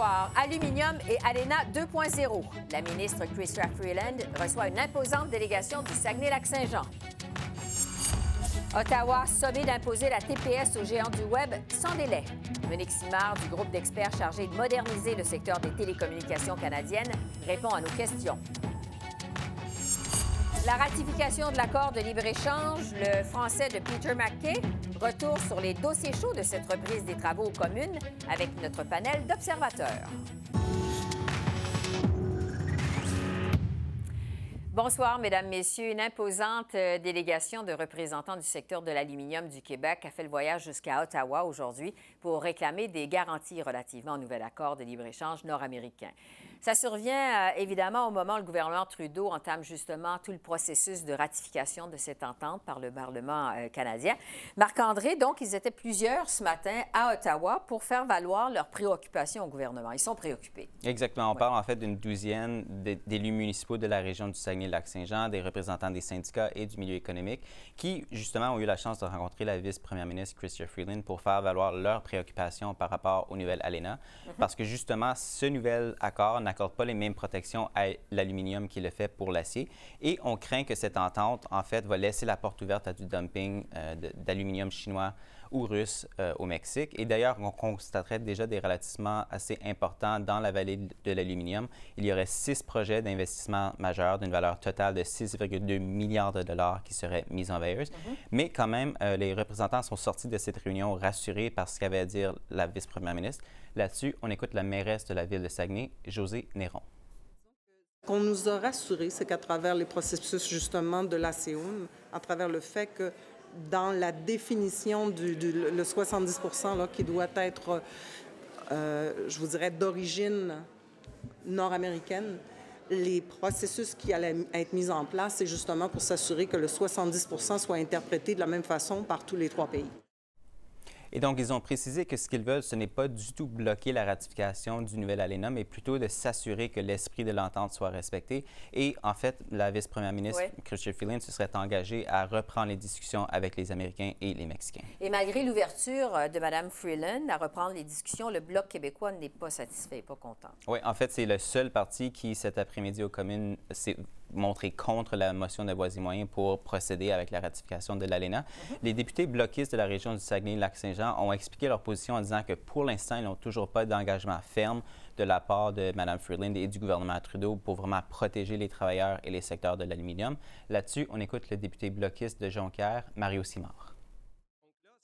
Aluminium et Alena 2.0. La ministre Chrystia Freeland reçoit une imposante délégation du Saguenay-Lac-Saint-Jean. Ottawa sommé d'imposer la TPS aux géants du Web sans délai. Monique Simard, du groupe d'experts chargé de moderniser le secteur des télécommunications canadiennes, répond à nos questions. La ratification de l'accord de libre-échange, le français de Peter McKay, retour sur les dossiers chauds de cette reprise des travaux aux communes avec notre panel d'observateurs. Bonsoir, Mesdames, Messieurs. Une imposante euh, délégation de représentants du secteur de l'aluminium du Québec a fait le voyage jusqu'à Ottawa aujourd'hui pour réclamer des garanties relativement au nouvel accord de libre-échange nord-américain. Ça survient euh, évidemment au moment où le gouvernement Trudeau entame justement tout le processus de ratification de cette entente par le Parlement euh, canadien. Marc-André, donc, ils étaient plusieurs ce matin à Ottawa pour faire valoir leurs préoccupations au gouvernement. Ils sont préoccupés. Exactement. On parle en fait d'une douzaine d'élus municipaux de la région du Saguenay-Lac-Saint-Jean, des représentants des syndicats et du milieu économique qui, justement, ont eu la chance de rencontrer la vice-première ministre Chrystia Freeland pour faire valoir leurs préoccupations par rapport au nouvel ALENA. Mhm. Parce que, justement, ce nouvel accord n'a n'accorde pas les mêmes protections à l'aluminium qu'il le fait pour l'acier. Et on craint que cette entente, en fait, va laisser la porte ouverte à du dumping euh, d'aluminium chinois ou russe euh, au Mexique. Et d'ailleurs, on constaterait déjà des ralentissements assez importants dans la vallée de l'aluminium. Il y aurait six projets d'investissement majeurs d'une valeur totale de 6,2 milliards de dollars qui seraient mis en veilleuse. Mm-hmm. Mais quand même, euh, les représentants sont sortis de cette réunion rassurés par ce qu'avait à dire la vice-première ministre. Là-dessus, on écoute la mairesse de la ville de Saguenay, José Néron. Qu'on nous a rassuré, c'est qu'à travers les processus justement de l'ACOM, à travers le fait que dans la définition du, le 70 là, qui doit être, euh, je vous dirais, d'origine nord-américaine, les processus qui allaient être mis en place, c'est justement pour s'assurer que le 70% soit interprété de la même façon par tous les trois pays. Et donc, ils ont précisé que ce qu'ils veulent, ce n'est pas du tout bloquer la ratification du nouvel ALENA, mais plutôt de s'assurer que l'esprit de l'entente soit respecté. Et en fait, la vice-première ministre, oui. Christian Freeland, se serait engagée à reprendre les discussions avec les Américains et les Mexicains. Et malgré l'ouverture euh, de Mme Freeland à reprendre les discussions, le Bloc québécois n'est pas satisfait, pas content. Oui, en fait, c'est le seul parti qui, cet après-midi aux communes, montré contre la motion de voisin moyen pour procéder avec la ratification de l'ALENA. Mhm. Les députés bloquistes de la région du Saguenay-Lac-Saint-Jean ont expliqué leur position en disant que pour l'instant, ils n'ont toujours pas d'engagement ferme de la part de Mme Freeland et du gouvernement Trudeau pour vraiment protéger les travailleurs et les secteurs de l'aluminium. Là-dessus, on écoute le député bloquiste de Jonquière, Mario Simard.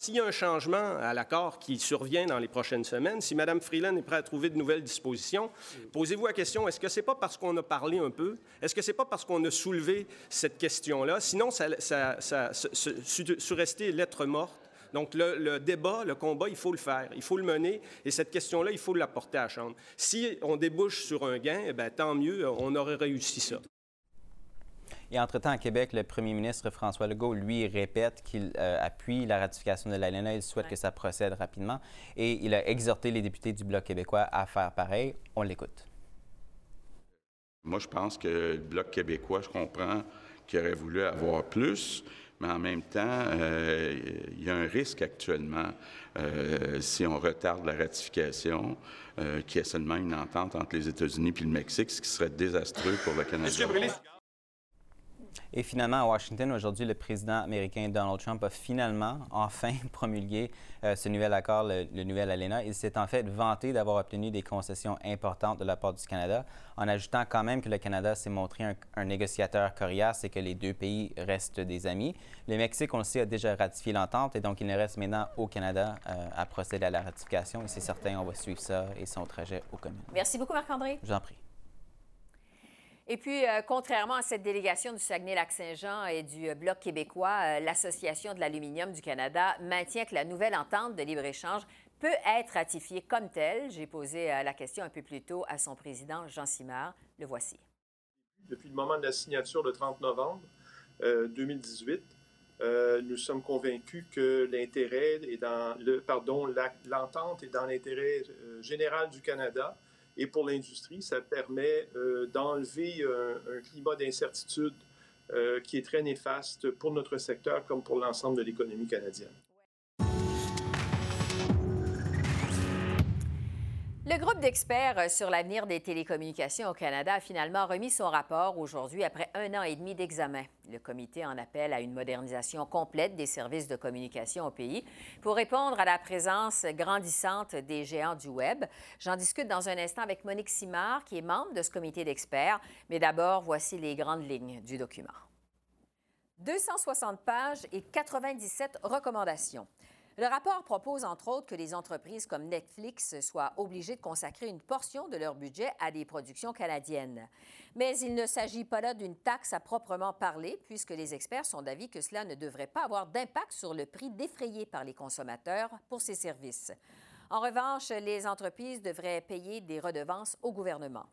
S'il y a un changement à l'accord qui survient dans les prochaines semaines, si Mme Freeland est prête à trouver de nouvelles dispositions, posez-vous la question, est-ce que ce n'est pas parce qu'on a parlé un peu? Est-ce que ce n'est pas parce qu'on a soulevé cette question-là? Sinon, ça, ça, ça, ça lettre morte. Donc, le, débat, le combat, il faut le faire, il faut le mener, et cette question-là, il faut la porter à la Chambre. Si on débouche sur un gain, eh bien, tant mieux, on aurait réussi ça. Et entre-temps, à Québec, le premier ministre François Legault, lui, répète qu'il euh, appuie la ratification de l'ALENA. Il souhaite que ça procède rapidement. Et il a exhorté les députés du Bloc québécois à faire pareil. On l'écoute. Moi, je pense que le Bloc québécois, je comprends qu'il aurait voulu avoir plus, mais en même temps, euh, il y a un risque actuellement, euh, si on retarde la ratification, euh, qu'il y ait seulement une entente entre les États-Unis et le Mexique, ce qui serait désastreux pour le Canada. Et finalement, à Washington, aujourd'hui, le président américain Donald Trump a finalement, enfin, promulgué euh, ce nouvel accord, le, nouvel ALENA. Il s'est en fait vanté d'avoir obtenu des concessions importantes de la part du Canada, en ajoutant quand même que le Canada s'est montré un, négociateur coriace et que les deux pays restent des amis. Le Mexique, on le sait, a déjà ratifié l'entente et donc il ne reste maintenant au Canada euh, à procéder à la ratification. Et c'est certain, on va suivre ça et son trajet au commun. Merci beaucoup, Marc-André. Je vous en prie. Et puis, euh, contrairement à cette délégation du Saguenay-Lac-Saint-Jean et du euh, Bloc québécois, euh, l'Association de l'aluminium du Canada maintient que la nouvelle entente de libre-échange peut être ratifiée comme telle. J'ai posé la question un peu plus tôt à son président, Jean Simard. Le voici. depuis le moment de la signature le 30 novembre 2018. nous sommes convaincus que l'intérêt est dans le pardon l'entente est dans l'intérêt général du Canada et pour l'industrie, ça permet d'enlever un, climat d'incertitude qui est très néfaste pour notre secteur comme pour l'ensemble de l'économie canadienne. Le groupe d'experts euh, sur l'avenir des télécommunications au Canada a finalement remis son rapport aujourd'hui après un an et demi d'examen. Le comité en appelle à une modernisation complète des services de communication au pays pour répondre à la présence grandissante des géants du Web. J'en discute dans un instant avec Monique Simard, qui est membre de ce comité d'experts. Mais d'abord, voici les grandes lignes du document. 260 pages et 97 recommandations. Le rapport propose entre autres que les entreprises comme Netflix soient obligées de consacrer une portion de leur budget à des productions canadiennes. Mais il ne s'agit pas là d'une taxe à proprement parler, puisque les experts sont d'avis que cela ne devrait pas avoir d'impact sur le prix défrayé par les consommateurs pour ces services. En revanche, les entreprises devraient payer des redevances au gouvernement.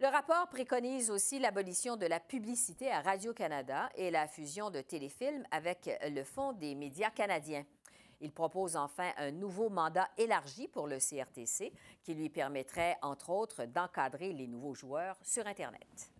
Le rapport préconise aussi l'abolition de la publicité à Radio-Canada et la fusion de téléfilms avec le Fonds des médias canadiens. Il propose enfin un nouveau mandat élargi pour le CRTC qui lui permettrait, entre autres, d'encadrer les nouveaux joueurs sur Internet.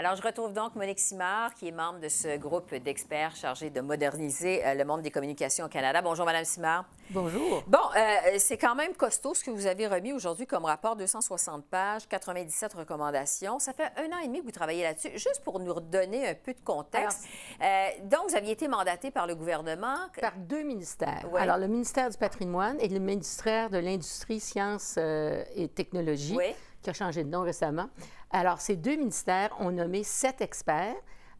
Alors, je retrouve donc Monique Simard, qui est membre de ce groupe d'experts chargé de moderniser euh, le monde des communications au Canada. Bonjour, Madame Simard. Bonjour. Bon, euh, c'est quand même costaud ce que vous avez remis aujourd'hui comme rapport, 260 pages, 97 recommandations. Ça fait un an et demi que vous travaillez là-dessus. Juste pour nous redonner un peu de contexte. Euh, donc, vous aviez été mandaté par le gouvernement. Par deux ministères. Alors, le ministère du patrimoine et le ministère de l'Industrie, Sciences et Technologies, qui a changé de nom récemment. Alors, ces deux ministères ont nommé sept experts.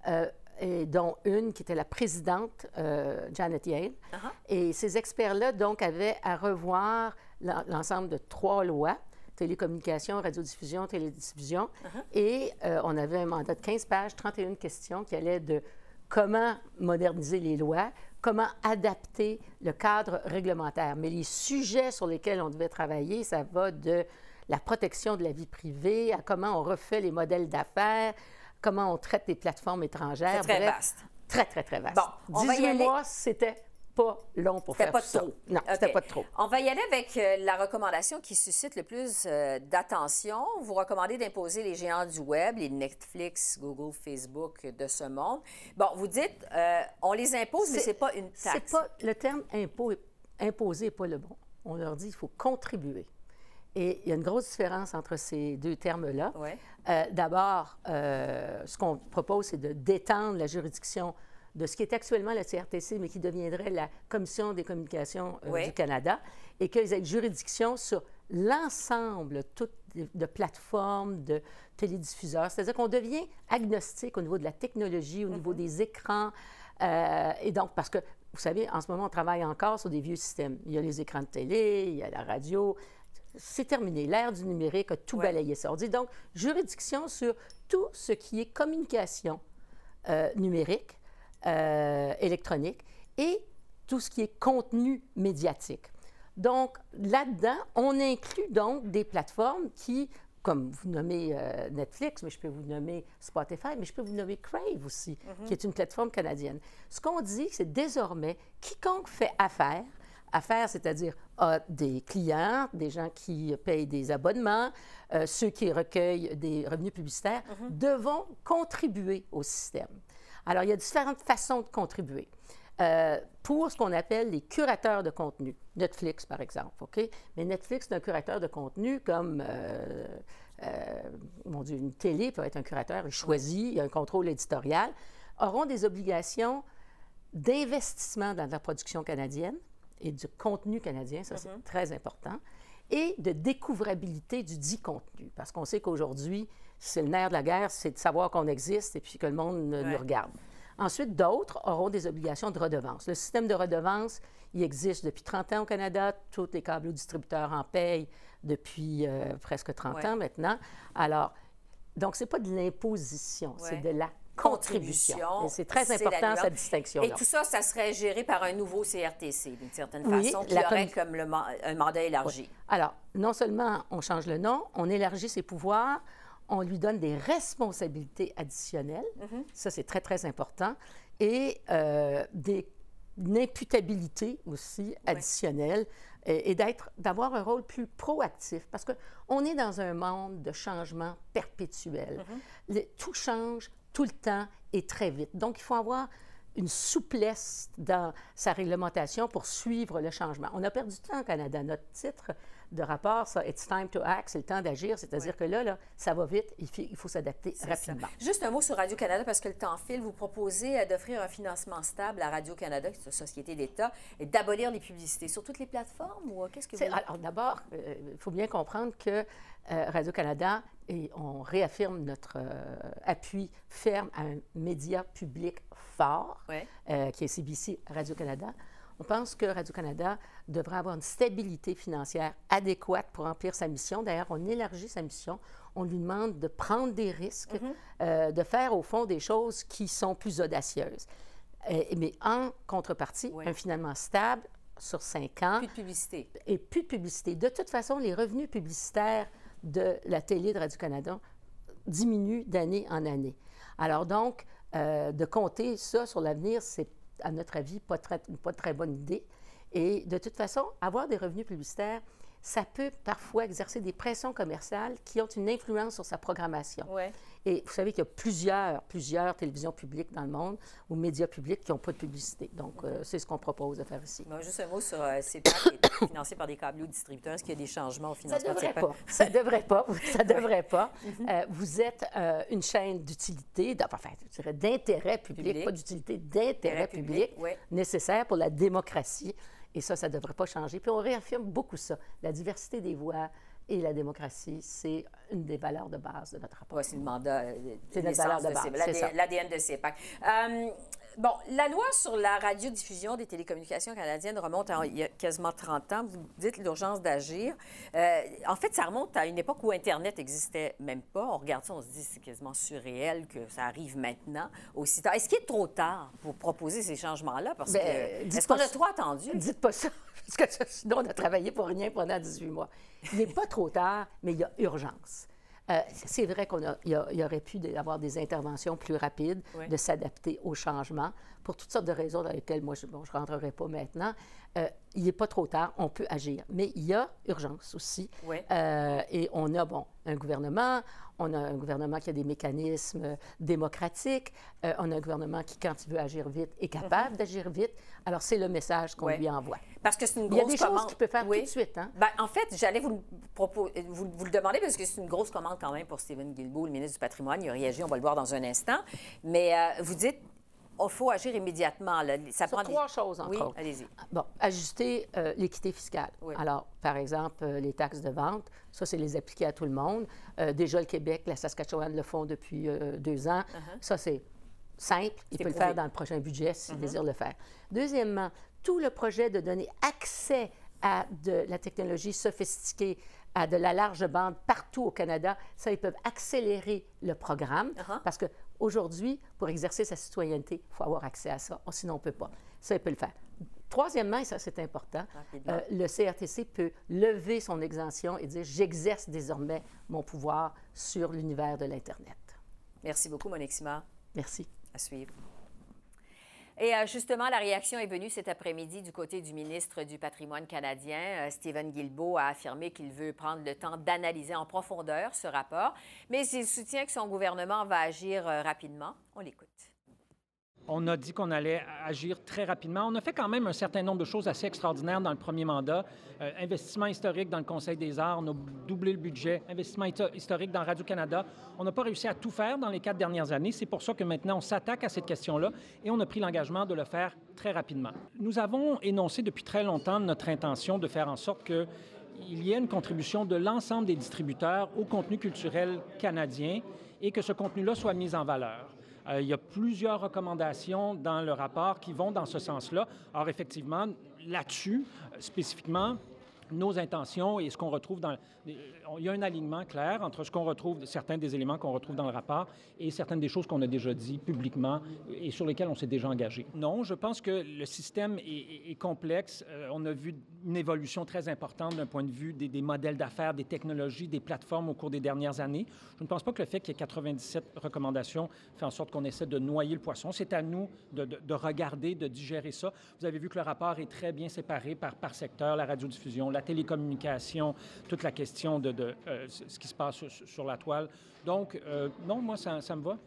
Euh, et dont une qui était la présidente, euh, Janet Yale. Uh-huh. Et ces experts-là, donc, avaient à revoir l'ensemble de trois lois télécommunications, radiodiffusion, télédiffusion. Uh-huh. Et euh, on avait un mandat de 15 pages, 31 questions qui allaient de comment moderniser les lois, comment adapter le cadre réglementaire. Mais les sujets sur lesquels on devait travailler, ça va de la protection de la vie privée, à comment on refait les modèles d'affaires, comment on traite les plateformes étrangères. très vaste. Très, très, très vaste. Bon, 18 mois, c'était pas long pour faire pas ça. Trop. Non, c'était pas trop. On va y aller avec euh, la recommandation qui suscite le plus euh, d'attention. Vous recommandez d'imposer les géants du Web, les Netflix, Google, Facebook de ce monde. Bon, vous dites, euh, on les impose, mais c'est pas une taxe. C'est pas, le terme impôt, imposer n'est pas le bon. On leur dit qu'il faut contribuer. Et il y a une grosse différence entre ces deux termes-là. Euh, d'abord, euh, ce qu'on propose, c'est de détendre la juridiction de ce qui est actuellement la CRTC, mais qui deviendrait la Commission des communications euh, du Canada, et qu'ils aient une juridiction sur l'ensemble de plateformes, de télédiffuseurs. C'est-à-dire qu'on devient agnostique au niveau de la technologie, au niveau mm-hmm. des écrans. et donc, parce que, vous savez, en ce moment, on travaille encore sur des vieux systèmes. Il y a les écrans de télé, il y a la radio, c'est terminé. L'ère du numérique a tout balayé ça. On dit donc juridiction sur tout ce qui est communication euh, numérique, euh, électronique et tout ce qui est contenu médiatique. Donc, là-dedans, on inclut donc des plateformes qui, comme vous nommez euh, Netflix, mais je peux vous nommer Spotify, mais je peux vous nommer Crave aussi, mm-hmm. qui est une plateforme canadienne. Ce qu'on dit, c'est désormais, quiconque fait affaire affaires, c'est-à-dire des clients, des gens qui payent des abonnements, euh, ceux qui recueillent des revenus publicitaires, mhm. devront contribuer au système. Alors, il y a différentes façons de contribuer. Euh, pour ce qu'on appelle les curateurs de contenu. Netflix, par exemple, OK? Mais Netflix, c'est un curateur de contenu comme, euh, mon Dieu, une télé peut être un curateur, il choisit, il y a un contrôle éditorial, auront des obligations d'investissement dans la production canadienne, et du contenu canadien, ça c'est mm-hmm. très important, et de découvrabilité du dit contenu. Parce qu'on sait qu'aujourd'hui, c'est le nerf de la guerre, c'est de savoir qu'on existe et puis que le monde nous regarde. Ensuite, d'autres auront des obligations de redevance. Le système de redevance, il existe depuis 30 ans au Canada. Tous les câbles distributeurs en payent depuis euh, presque 30 ans maintenant. Alors, donc, ce n'est pas de l'imposition, c'est de la contribution. c'est très important, cette distinction-là. Et tout ça, ça serait géré par un nouveau CRTC, d'une certaine façon, qui aurait comme un mandat élargi. Alors, non seulement on change le nom, on élargit ses pouvoirs, on lui donne des responsabilités additionnelles. Mm-hmm. Ça, c'est très, très important. Et euh, des, une imputabilité aussi additionnelle et, et d'être, d'avoir un rôle plus proactif parce qu'on est dans un monde de changement perpétuel. Le- tout change tout le temps et très vite. Donc, il faut avoir une souplesse dans sa réglementation pour suivre le changement. On a perdu du temps au Canada. Notre titre de rapport, ça, It's time to act, c'est le temps d'agir, c'est-à-dire que là, là, ça va vite, il faut, il faut s'adapter ça. rapidement. Juste un mot sur Radio-Canada, parce que le temps file. Vous proposez euh, d'offrir un financement stable à Radio-Canada, qui est une société d'État, et d'abolir les publicités sur toutes les plateformes, ou euh, qu'est-ce que vous... Alors d'abord, euh, il faut bien comprendre que euh, Radio-Canada, et on réaffirme notre euh, appui ferme à un média public fort, Ouais. qui est CBC Radio-Canada. On pense que Radio-Canada devrait avoir une stabilité financière adéquate pour remplir sa mission. D'ailleurs, on élargit sa mission. On lui demande de prendre des risques, euh, de faire au fond des choses qui sont plus audacieuses. Euh, mais en contrepartie, un financement stable sur cinq ans Plus de publicité. et plus de publicité. De toute façon, les revenus publicitaires de la télé de Radio-Canada diminuent d'année en année. Alors donc, euh, de compter ça sur l'avenir, c'est, à notre avis, pas très, pas très bonne idée. Et de toute façon, avoir des revenus publicitaires, ça peut parfois exercer des pressions commerciales qui ont une influence sur sa programmation. Ouais. Et vous savez qu'il y a plusieurs, plusieurs télévisions publiques dans le monde ou médias publics qui n'ont pas de publicité. Donc, euh, c'est ce qu'on propose de faire ici. Bon, juste un mot sur euh, CEPAC, qui est financé par des câbles ou distributeurs. Est-ce qu'il y a des changements au Ça financement de devrait pas. Ça devrait pas. Ça devrait pas. Euh, vous êtes euh, une chaîne d'utilité, enfin, je dirais d'intérêt public, Public. pas d'utilité, d'intérêt Intérêt public, public, ouais. nécessaire pour la démocratie. Et ça, ça ne devrait pas changer. Puis on réaffirme beaucoup ça. La diversité des voix et la démocratie, c'est une des valeurs de base de notre rapport. Ouais, c'est le mandat, euh, C'est notre valeur de de base, l'ADN de CEPAC. Euh, bon, la loi sur la radiodiffusion des télécommunications canadiennes remonte à il y a quasiment 30 ans. Vous dites l'urgence d'agir. Euh, en fait, ça remonte à une époque où Internet n'existait même pas. On regarde ça, on se dit c'est quasiment surréel que ça arrive maintenant, aussi tard. Est-ce qu'il est trop tard pour proposer ces changements-là? Parce Ben, que est-ce qu'on a trop attendu? Dites pas ça, parce que sinon on a travaillé pour rien pendant 18 mois. Il n'est pas trop tard, mais il y a urgence. Euh, c'est vrai qu'il y, y aurait pu avoir des interventions plus rapides, Oui. de s'adapter aux changements, pour toutes sortes de raisons dans lesquelles moi, je ne rentrerai pas maintenant. Euh, il n'est pas trop tard, on peut agir. Mais il y a urgence aussi. Oui. Euh, et on a, bon, un gouvernement, on a un gouvernement qui a des mécanismes démocratiques, euh, on a un gouvernement qui, quand il veut agir vite, est capable d'agir vite. Alors, c'est le message qu'on Mhm. Lui envoie. Parce que c'est une Il y a grosse des choses commande. qu'il peut faire Oui. tout de suite. Hein? Ben, en fait, j'allais vous, vous, vous le demander parce que c'est une grosse commande quand même pour Stephen Guilbeault, le ministre du Patrimoine. Il a réagi, on va le voir dans un instant. Mais euh, vous dites, il faut agir immédiatement. là. Ça Sur prend des- trois choses, entre Oui, autres. allez-y. Bon, ajuster euh, l'équité fiscale. Oui. Alors, par exemple, euh, les taxes de vente, ça, c'est les appliquer à tout le monde. Euh, déjà, le Québec, la Saskatchewan le font depuis euh, deux ans. Ça, c'est simple. Il peut le faire dans le prochain budget s'il désire le faire. Deuxièmement, tout le projet de donner accès à de la technologie sophistiquée, à de la large bande partout au Canada, ça, ils peuvent accélérer le programme Uh-huh. parce qu'aujourd'hui, pour exercer sa citoyenneté, il faut avoir accès à ça, sinon on ne peut pas. Ça, il peut le faire. Troisièmement, et ça c'est important, euh, le CRTC peut lever son exemption et dire j'exerce désormais mon pouvoir sur l'univers de l'Internet. Merci beaucoup, Monique Simard. Merci. À suivre. Et euh, justement, la réaction est venue cet après-midi du côté du ministre du Patrimoine canadien. Euh, Stephen Guilbeault a affirmé qu'il veut prendre le temps d'analyser en profondeur ce rapport, mais il soutient que son gouvernement va agir euh, rapidement. On l'écoute. On a dit qu'on allait agir très rapidement. On a fait quand même un certain nombre de choses assez extraordinaires dans le premier mandat. Euh, investissement historique dans le Conseil des arts, on a doublé le budget. Investissement historique dans Radio-Canada. On n'a pas réussi à tout faire dans les quatre dernières années. C'est pour ça que maintenant, on s'attaque à cette question-là et on a pris l'engagement de le faire très rapidement. Nous avons énoncé depuis très longtemps notre intention de faire en sorte que il y ait une contribution de l'ensemble des distributeurs au contenu culturel canadien et que ce contenu-là soit mis en valeur. Euh, il y a plusieurs recommandations dans le rapport qui vont dans ce sens-là. Alors, effectivement, là-dessus, euh, spécifiquement, nos intentions et ce qu'on retrouve dans... Il y a un alignement clair entre ce qu'on retrouve, certains des éléments qu'on retrouve dans le rapport et certaines des choses qu'on a déjà dit publiquement et sur lesquelles on s'est déjà engagé. Non, je pense que le système est, complexe. Euh, on a vu une évolution très importante d'un point de vue des, des modèles d'affaires, des technologies, des plateformes au cours des dernières années. Je ne pense pas que le fait qu'il y ait 97 recommandations fait en sorte qu'on essaie de noyer le poisson. C'est à nous de, de, regarder, de digérer ça. Vous avez vu que le rapport est très bien séparé par, par secteur, la radiodiffusion, la télécommunication, toute la question de, euh, ce qui se passe sur, la toile. Donc, euh, non, moi, ça me va.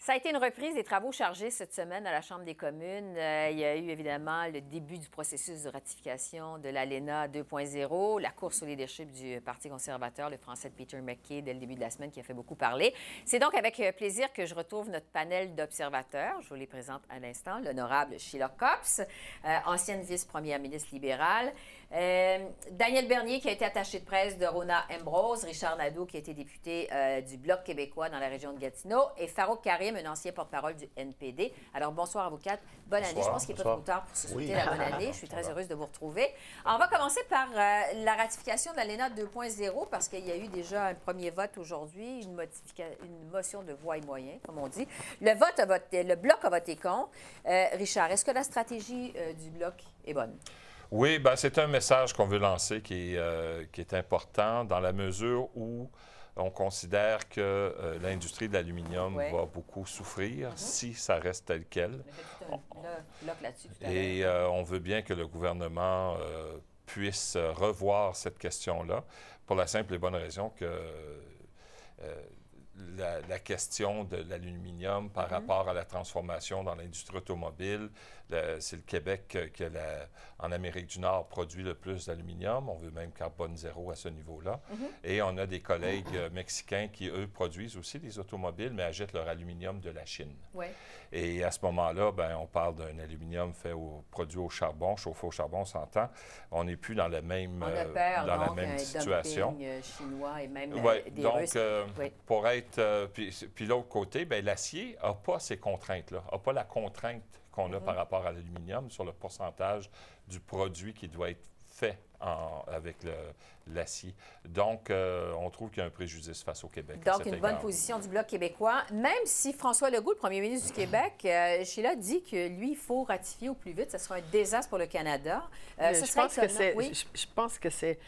Ça a été une reprise des travaux chargés cette semaine à la Chambre des communes. Euh, il y a eu évidemment le début du processus de ratification de l'ALENA 2.0, la course au leadership du Parti conservateur, le français de Peter McKay, dès le début de la semaine, qui a fait beaucoup parler. C'est donc avec euh, plaisir que je retrouve notre panel d'observateurs. Je vous les présente à l'instant. L'honorable Sheila Copps, euh, ancienne vice-première ministre libérale, Daniel Bernier, qui a été attaché de presse de Rona Ambrose, Richard Nadeau, qui a été député du Bloc québécois dans la région de Gatineau, et Farouk Karim, un ancien porte-parole du NPD. Alors, bonsoir, avocate. Bonne année. Je pense qu'il n'est pas trop tard pour se souhaiter la bonne année. Je suis très heureuse de vous retrouver. on va commencer par euh, la ratification de l'ALENA 2.0 parce qu'il y a eu déjà un premier vote aujourd'hui, une, une motion de voix et moyens, comme on dit. Le vote a voté, le bloc a voté contre. Euh, Richard, est-ce que la stratégie euh, du bloc est bonne? Oui, ben, c'est un message qu'on veut lancer qui est, qui est important dans la mesure où on considère que euh, l'industrie de l'aluminium va beaucoup souffrir mm-hmm. si ça reste tel quel. Et euh, on veut bien que le gouvernement euh, puisse revoir cette question-là pour la simple et bonne raison que la, question de l'aluminium par mm-hmm. rapport à la transformation dans l'industrie automobile, c'est le Québec qui, en Amérique du Nord, produit le plus d'aluminium. On veut même carbone zéro à ce niveau-là. Mhm. Et on a des collègues euh, mexicains qui, eux, produisent aussi des automobiles, mais achètent leur aluminium de la Chine. Et à ce moment-là, ben, on parle d'un aluminium fait au, produit au charbon, chauffé au charbon, on s'entend. On n'est plus dans, le même, euh, dans la même situation. Euh, chinois et même des donc, pour être... puis, puis l'autre côté, ben, l'acier n'a pas ces contraintes-là, n'a pas la contrainte qu'on a par mhm. rapport à l'aluminium sur le pourcentage du produit qui doit être fait avec l'acier. Donc, euh, on trouve qu'il y a un préjudice face au Québec. Donc, une bonne position du Bloc québécois, même si François Legault, le premier ministre du Québec, euh, Sheila, dit que lui, il faut ratifier au plus vite. Ce sera un désastre pour le Canada. Euh, je, pense que je, pense que c'est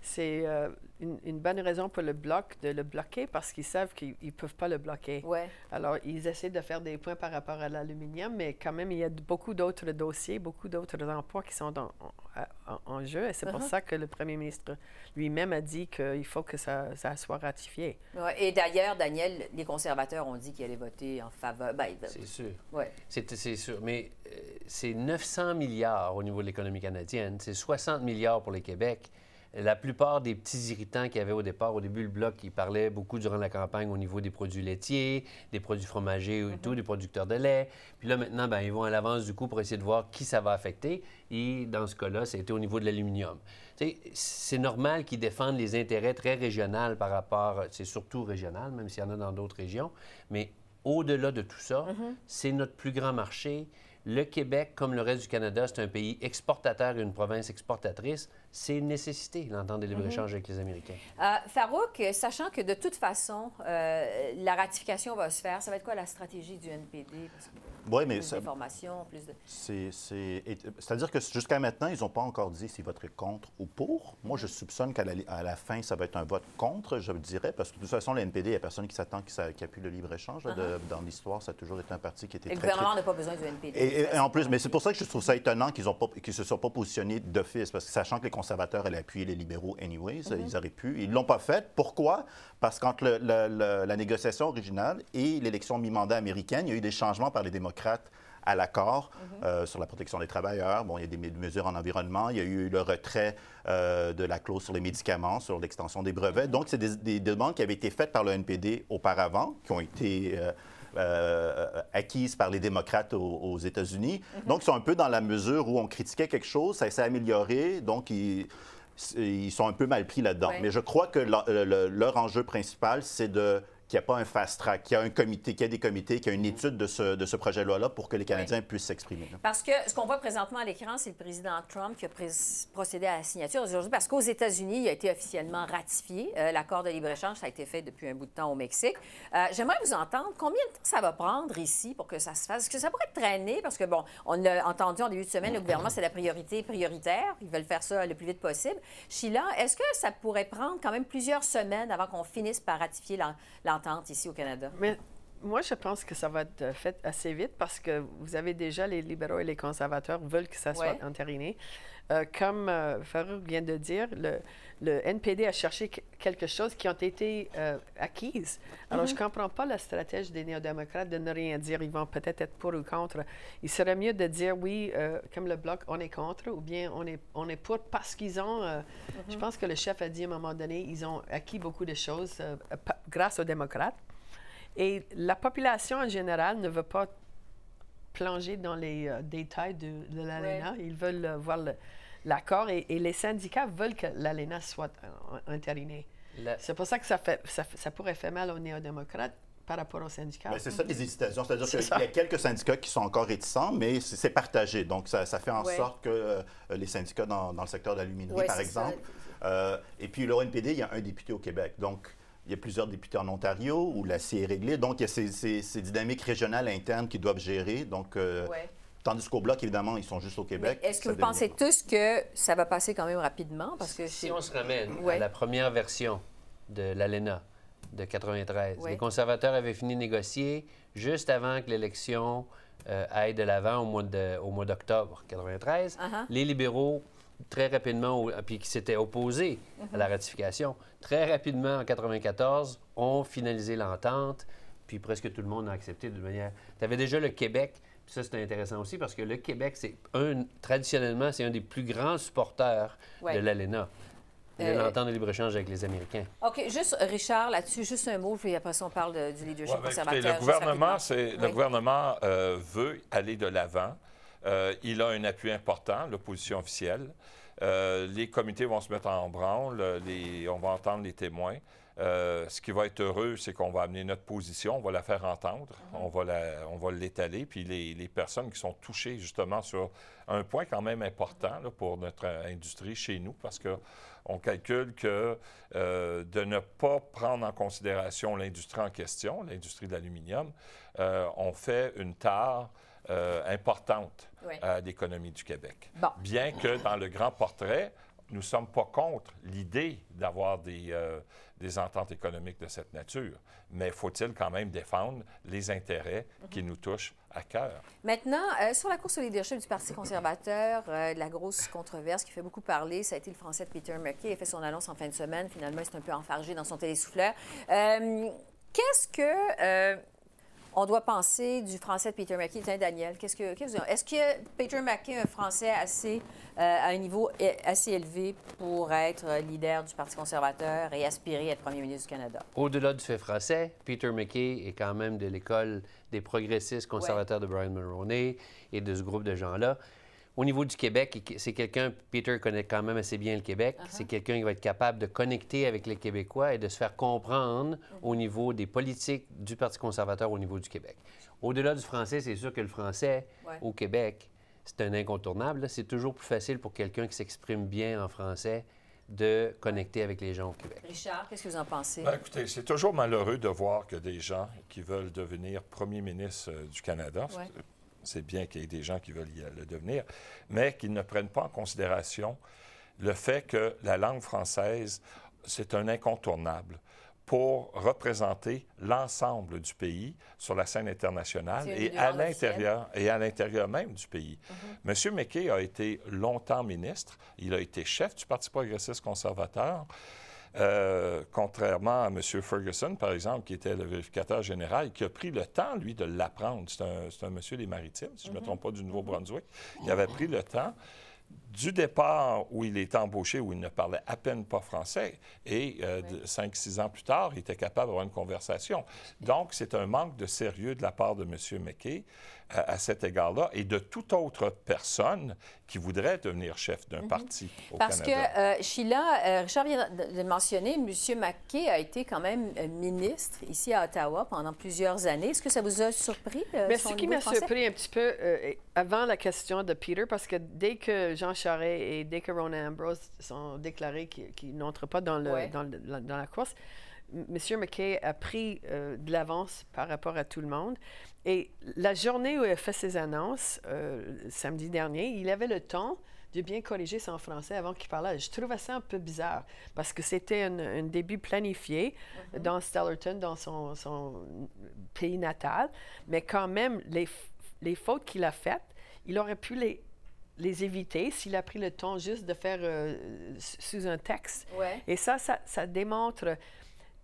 c'est euh, une, bonne raison pour le bloc de le bloquer parce qu'ils savent qu'ils ne peuvent pas le bloquer. Ouais. Alors, ils essaient de faire des points par rapport à l'aluminium, mais quand même, il y a beaucoup d'autres dossiers, beaucoup d'autres emplois qui sont en, jeu. Et c'est pour uh-huh. ça que le premier ministre lui-même a dit qu'il faut que ça, ça soit ratifié. Ouais. Et d'ailleurs, Daniel, les conservateurs ont dit qu'ils allaient voter en faveur. Ben, c'est sûr. Ouais. C'est sûr. Mais euh, c'est 900 milliards au niveau de l'économie canadienne. C'est 60 milliards pour le Québec la plupart des petits irritants qu'il y avait au départ, au début, le Bloc, il parlait beaucoup durant la campagne au niveau des produits laitiers, des produits fromagers et tout, mhm. des producteurs de lait. Puis là, maintenant, ben, ils vont à l'avance du coup pour essayer de voir qui ça va affecter. Et dans ce cas-là, c'était au niveau de l'aluminium. C'est normal qu'ils défendent les intérêts très régionaux par rapport, c'est surtout régional, même s'il y en a dans d'autres régions, mais au-delà de tout ça, mhm. c'est notre plus grand marché. Le Québec, comme le reste du Canada, c'est un pays exportateur et une province exportatrice c'est une nécessité, l'entente de libre-échange mhm. avec les Américains. Euh, Farouk, sachant que de toute façon, euh, la ratification va se faire, ça va être quoi la stratégie du NPD? Oui, mais plus d'informations, plus de... C'est-à-dire que jusqu'à maintenant, ils n'ont pas encore dit s'ils voteraient contre ou pour. Moi, je soupçonne qu'à la, fin, ça va être un vote contre, je dirais, parce que de toute façon, le NPD, il n'y a personne qui s'attend qu'il qu appuie le libre-échage. Uh-huh. Dans l'histoire, ça a toujours été un parti qui était et très... Le gouvernement n'a pas besoin du NPD. Et, en plus, mais c'est pour ça que je trouve ça étonnant qu'ils ne se soient pas positionnés d'office, parce que sachant que les conservateurs allaient appuyer les libéraux anyways. Mm-hmm. Ils auraient pu. Ils ne l'ont pas fait. Pourquoi? Parce qu'entre la négociation originale et l'élection mi-mandat américaine, il y a eu des changements par les démocrates à l'accord mm-hmm. euh, sur la protection des travailleurs. Bon, il y a des mesures en environnement. Il y a eu le retrait euh, de la clause sur les médicaments, sur l'extension des brevets. Mm-hmm. Donc, c'est des, demandes qui avaient été faites par le NPD auparavant, qui ont été... Euh, acquises par les démocrates aux, États-Unis. Donc, ils sont un peu dans la mesure où on critiquait quelque chose, ça s'est amélioré, donc ils, ils sont un peu mal pris là-dedans. Mais je crois que leur, enjeu principal, c'est de qu'il n'y a pas un fast track, qu'il y a un comité, qu'il y a des comités, qu'il y a une étude de ce, de ce projet de loi-là pour que les Canadiens puissent s'exprimer. Parce que ce qu'on voit présentement à l'écran, c'est le président Trump qui a procédé à la signature aujourd'hui parce qu'aux États-Unis, il a été officiellement ratifié. Euh, l'accord de libre-échange, ça a été fait depuis un bout de temps au Mexique. Euh, j'aimerais vous entendre. Combien de temps ça va prendre ici pour que ça se fasse? Est-ce que ça pourrait traîner? Parce que, bon, on l'a entendu en début de semaine, le gouvernement, c'est la priorité prioritaire. Ils veulent faire ça le plus vite possible. Sheila, est-ce que ça pourrait prendre quand même plusieurs semaines avant qu'on finisse par ratifier l'entente ici au Canada? Moi, je pense que ça va être fait assez vite parce que vous avez déjà les libéraux et les conservateurs veulent que ça soit entériné. Euh, comme euh, Farouk vient de dire, le, le, NPD a cherché quelque chose qui ont été euh, acquises. Alors, je ne mm-hmm. comprends pas la stratégie des néo-démocrates de ne rien dire. Ils vont peut-être être pour ou contre. Il serait mieux de dire oui, comme le Bloc, on est contre, ou bien on est, on est pour parce qu'ils ont. Je mm-hmm. pense que le chef a dit à un moment donné, ils ont acquis beaucoup de choses grâce aux démocrates. Et la population en général ne veut pas plonger dans les euh, détails de, l'ALENA. Ils veulent euh, voir l'accord et, les syndicats veulent que l'ALENA soit euh, intérinée. C'est pour ça que ça, fait, ça, pourrait faire mal aux néo-démocrates par rapport aux syndicats. c'est ça les hésitations. C'est-à-dire qu'il y a quelques syndicats qui sont encore réticents, mais c'est partagé. Donc, ça, fait en sorte que les syndicats dans, le secteur de l'aluminerie, par exemple. et puis, l'ONPD, il y a un député au Québec. Donc, il y a plusieurs députés en Ontario où la C est réglée. Donc, il y a ces, dynamiques régionales internes qui doivent gérer. Donc, euh, Tandis qu'au Bloc, évidemment, ils sont juste au Québec. Est-ce que vous pensez tous que ça va passer quand même rapidement? Parce que si on se ramène à la première version de l'ALENA de 93, les conservateurs avaient fini de négocier juste avant que l'élection euh, aille de l'avant au mois d'octobre 93. Uh-huh. Les libéraux très rapidement, puis qui s'étaient opposés à la ratification, très rapidement, en 1994, ont finalisé l'entente, puis presque tout le monde a accepté de manière... Tu avais déjà le Québec, puis ça, c'était intéressant aussi, parce que le Québec, c'est un, traditionnellement, c'est un des plus grands supporters de l'ALENA. de euh, l'entente de libre-échange avec les Américains. OK. Juste, Richard, là-dessus, juste un mot, puis après ça, on parle du leadership ben, conservateur. le gouvernement, le gouvernement euh, veut aller de l'avant. Euh, il a un appui important, l'opposition officielle. Euh, les comités vont se mettre en branle, on va entendre les témoins. Euh, ce qui va être heureux, c'est qu'on va amener notre position, on va la faire entendre, mhm. on va, on va l'étaler, puis les, personnes qui sont touchées justement sur un point quand même important pour notre industrie chez nous, parce qu'on calcule que de ne pas prendre en considération l'industrie en question, l'industrie de l'aluminium, on fait une tare euh, importante à l'économie du Québec. Bien que dans le grand portrait, nous ne sommes pas contre l'idée d'avoir des, euh, des, ententes économiques de cette nature, mais faut-il quand même défendre les intérêts qui nous touchent à cœur? Maintenant, euh, sur la course au leadership du Parti conservateur, la grosse controverse qui fait beaucoup parler, ça a été le français de Peter McKay. Il a fait son annonce en fin de semaine. Finalement, il s'est un peu enfargé dans son télésouffleur. Qu'est-ce que on doit penser du français de Peter McKay. Tiens, Daniel, qu'est-ce que, est-ce que Peter McKay est un français assez, euh, à un niveau assez élevé pour être leader du Parti conservateur et aspirer à être premier ministre du Canada? Au-delà du fait français, Peter McKay est quand même de l'école des progressistes conservateurs de Brian Mulroney et de ce groupe de gens-là. Au niveau du Québec, c'est quelqu'un, Peter connaît quand même assez bien le Québec, uh-huh. c'est quelqu'un qui va être capable de connecter avec les Québécois et de se faire comprendre au niveau des politiques du Parti conservateur au niveau du Québec. Au-delà du français, c'est sûr que le français au Québec, c'est un incontournable. C'est toujours plus facile pour quelqu'un qui s'exprime bien en français de connecter avec les gens au Québec. Richard, qu'est-ce que vous en pensez? Ben, écoutez, c'est toujours malheureux de voir que des gens qui veulent devenir premier ministre euh, du Canada, c'est bien qu'il y ait des gens qui veulent y le devenir, mais qu'ils ne prennent pas en considération le fait que la langue française, c'est un incontournable pour représenter l'ensemble du pays sur la scène internationale et à l'intérieur et à l'intérieur même du pays. M. Mm-hmm. McKay a été longtemps ministre, il a été chef du Parti progressiste conservateur. Euh, contrairement à M. Ferguson, par exemple, qui était le vérificateur général, qui a pris le temps, lui, de l'apprendre. C'est un, monsieur des Maritimes, si je ne me mhm. trompe pas, du Nouveau-Brunswick. Il avait pris le temps. du départ où il est embauché, où il ne parlait à peine pas français, et euh, cinq, six ans plus tard, il était capable d'avoir une conversation. Donc, c'est un manque de sérieux de la part de M. McKay à, cet égard-là et de toute autre personne qui voudrait devenir chef d'un mhm. parti au Parce Canada. que, euh, Sheila, euh, Richard vient de mentionner, M. McKay a été quand même euh, ministre ici à Ottawa pendant plusieurs années. Est-ce que ça vous a surpris? Mais ce qui m'a surpris un petit peu avant la question de Peter, parce que dès que Jean Charest et dès que Ron Ambrose sont déclarés qu'ils n'entrent pas dans, le, dans, dans, la course, M. McKay a pris de l'avance par rapport à tout le monde. Et la journée où il a fait ses annonces, euh, samedi dernier, il avait le temps de bien corriger son français avant qu'il parle. Je trouvais ça un peu bizarre parce que c'était un, début planifié mm-hmm. dans Stellarton, dans son, son, pays natal. Mais quand même, les, les fautes qu'il a faites, il aurait pu les, les éviter s'il a pris le temps juste de faire euh, sous un texte. Et ça, ça, ça démontre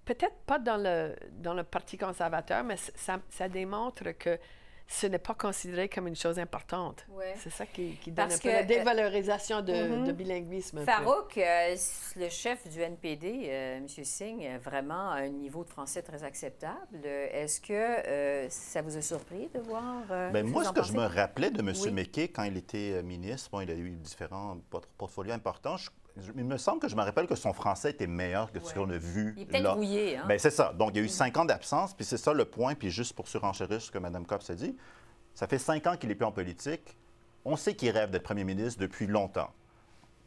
peut-être pas dans le, dans le Parti conservateur, mais ça, ça démontre que ce n'est pas considéré comme une chose importante. C'est ça qui, donne un peu la euh, dévalorisation de, mm-hmm. de bilinguisme. Farouk, euh, le chef du NPD, euh, M. Singh, a vraiment un niveau de français très acceptable. Est-ce que ça vous a surpris de voir... Bien, moi, ce que je me rappelais de M. Oui. quand il était ministre, bon, il a eu différents portfolios importants, il me semble que je me rappelle que son français était meilleur que ce qu'on a vu. Il était là. Brouillé, hein? Bien, c'est ça. Donc, il y a eu mm. cinq ans d'absence, puis c'est ça le point. Puis juste pour surenchérir ce que Mme Copp s'est dit, ça fait cinq ans qu'il n'est plus en politique. On sait qu'il rêve d'être premier ministre depuis longtemps.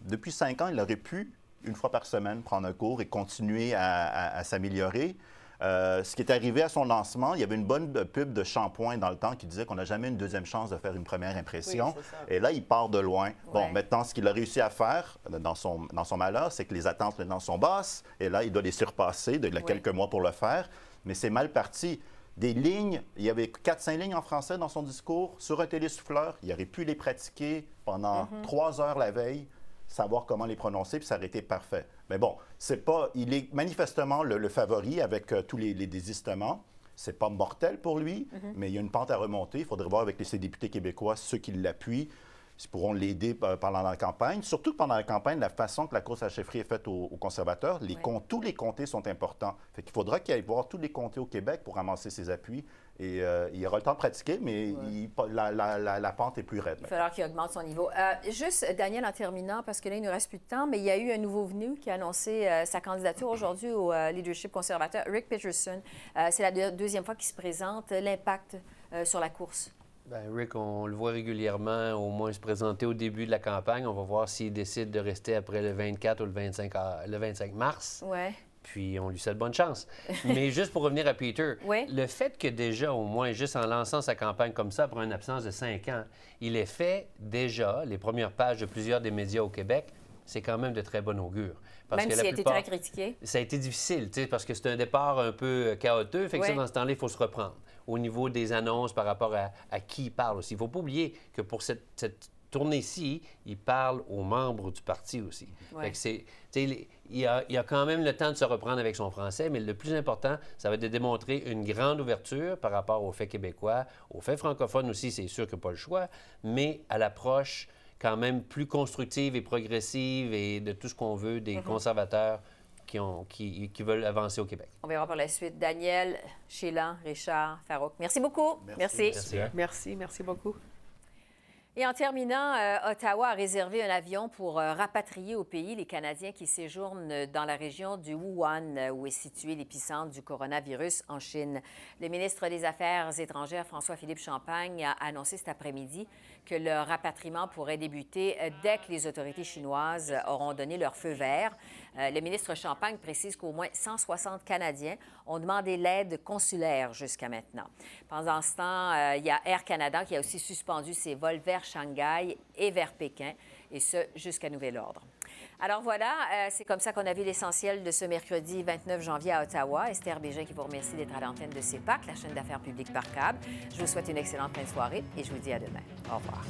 Depuis cinq ans, il aurait pu, une fois par semaine, prendre un cours et continuer à s'améliorer. Euh, ce qui est arrivé à son lancement, il y avait une bonne pub de shampoing dans le temps qui disait qu'on n'a jamais une deuxième chance de faire une première impression. et là, il part de loin. Bon, maintenant, ce qu'il a réussi à faire euh, dans son, dans son malheur, c'est que les attentes maintenant sont basses. Et là, il doit les surpasser. Il a quelques mois pour le faire. Mais c'est mal parti. Des lignes, il y avait 4-5 lignes en français dans son discours sur un télésouffleur. Il aurait pu les pratiquer pendant mm-hmm. trois heures la veille savoir comment les prononcer, puis ça aurait été parfait. Mais bon, c'est pas. Il est manifestement le, favori avec euh, tous les, désistements. C'est pas mortel pour lui, mm-hmm. mais il y a une pente à remonter. Il faudrait voir avec les, députés québécois ceux qui l'appuient ils pourront l'aider euh, pendant la campagne. Surtout pendant la campagne, la façon que la course à la chefferie est faite aux, conservateurs, les tous les comtés sont importants. Fait qu'il faudra qu'il aille voir tous les comtés au Québec pour ramasser ses appuis. Et euh, il aura le temps de pratiquer, mais la, pente est plus raide. Il va falloir qu'il augmente son niveau. Euh, juste, Daniel, en terminant, parce que là, il ne nous reste plus de temps, mais il y a eu un nouveau venu qui a annoncé euh, sa candidature aujourd'hui au leadership conservateur, Rick Peterson. C'est la deuxième fois qu'il se présente. L'impact sur la course? Bien, Rick, on le voit régulièrement, au moins se présenter au début de la campagne. On va voir s'il décide de rester après le 24 ou le 25, le 25 mars. Ouais puis on lui souhaite bonne chance. Mais juste pour revenir à Peter, le fait que déjà, au moins, juste en lançant sa campagne comme ça, après une absence de cinq ans, il ait fait déjà les premières pages de plusieurs des médias au Québec, c'est quand même de très bon augure. Parce même s'il a été très critiqué. Ça a été difficile, parce que c'est un départ un peu euh, chaotique. Fait que ça, dans ce temps-là, il faut se reprendre. Au niveau des annonces par rapport à, qui il parle aussi. Il ne faut pas oublier que pour cette, cette tournée-ci, il parle aux membres du parti aussi. Fait que c'est, il a, a, quand même le temps de se reprendre avec son français, mais le plus important, ça va être de démontrer une grande ouverture par rapport aux faits québécois, aux faits francophones aussi, c'est sûr que pas le choix, mais à l'approche quand même plus constructive et progressive et de tout ce qu'on veut des mm-hmm. conservateurs qui, ont, qui, qui, veulent avancer au Québec. On verra par la suite. Daniel, Sheila, Richard, Farouk. Merci beaucoup. Merci. Merci, merci, merci beaucoup. Et en terminant, euh, Ottawa a réservé un avion pour euh, rapatrier au pays les Canadiens qui séjournent dans la région du Wuhan, euh, où est situé l'épicentre du coronavirus en Chine. Le ministre des Affaires étrangères, François-Philippe Champagne, a annoncé cet après-midi que le rapatriement pourrait débuter dès que les autorités chinoises auront donné leur feu vert. Euh, le ministre Champagne précise qu'au moins 160 Canadiens ont demandé l'aide consulaire jusqu'à maintenant. Pendant ce temps, euh, il y a Air Canada qui a aussi suspendu ses vols vers Shanghai et vers Pékin, et ce jusqu'à nouvel ordre. Alors voilà, euh, c'est comme ça qu'on a vu l'essentiel de ce mercredi 29 janvier à Ottawa. Esther Bégin qui vous remercie d'être à l'antenne de CEPAC, la chaîne d'affaires publiques par câble. Je vous souhaite une excellente fin de soirée et je vous dis à demain. Au revoir.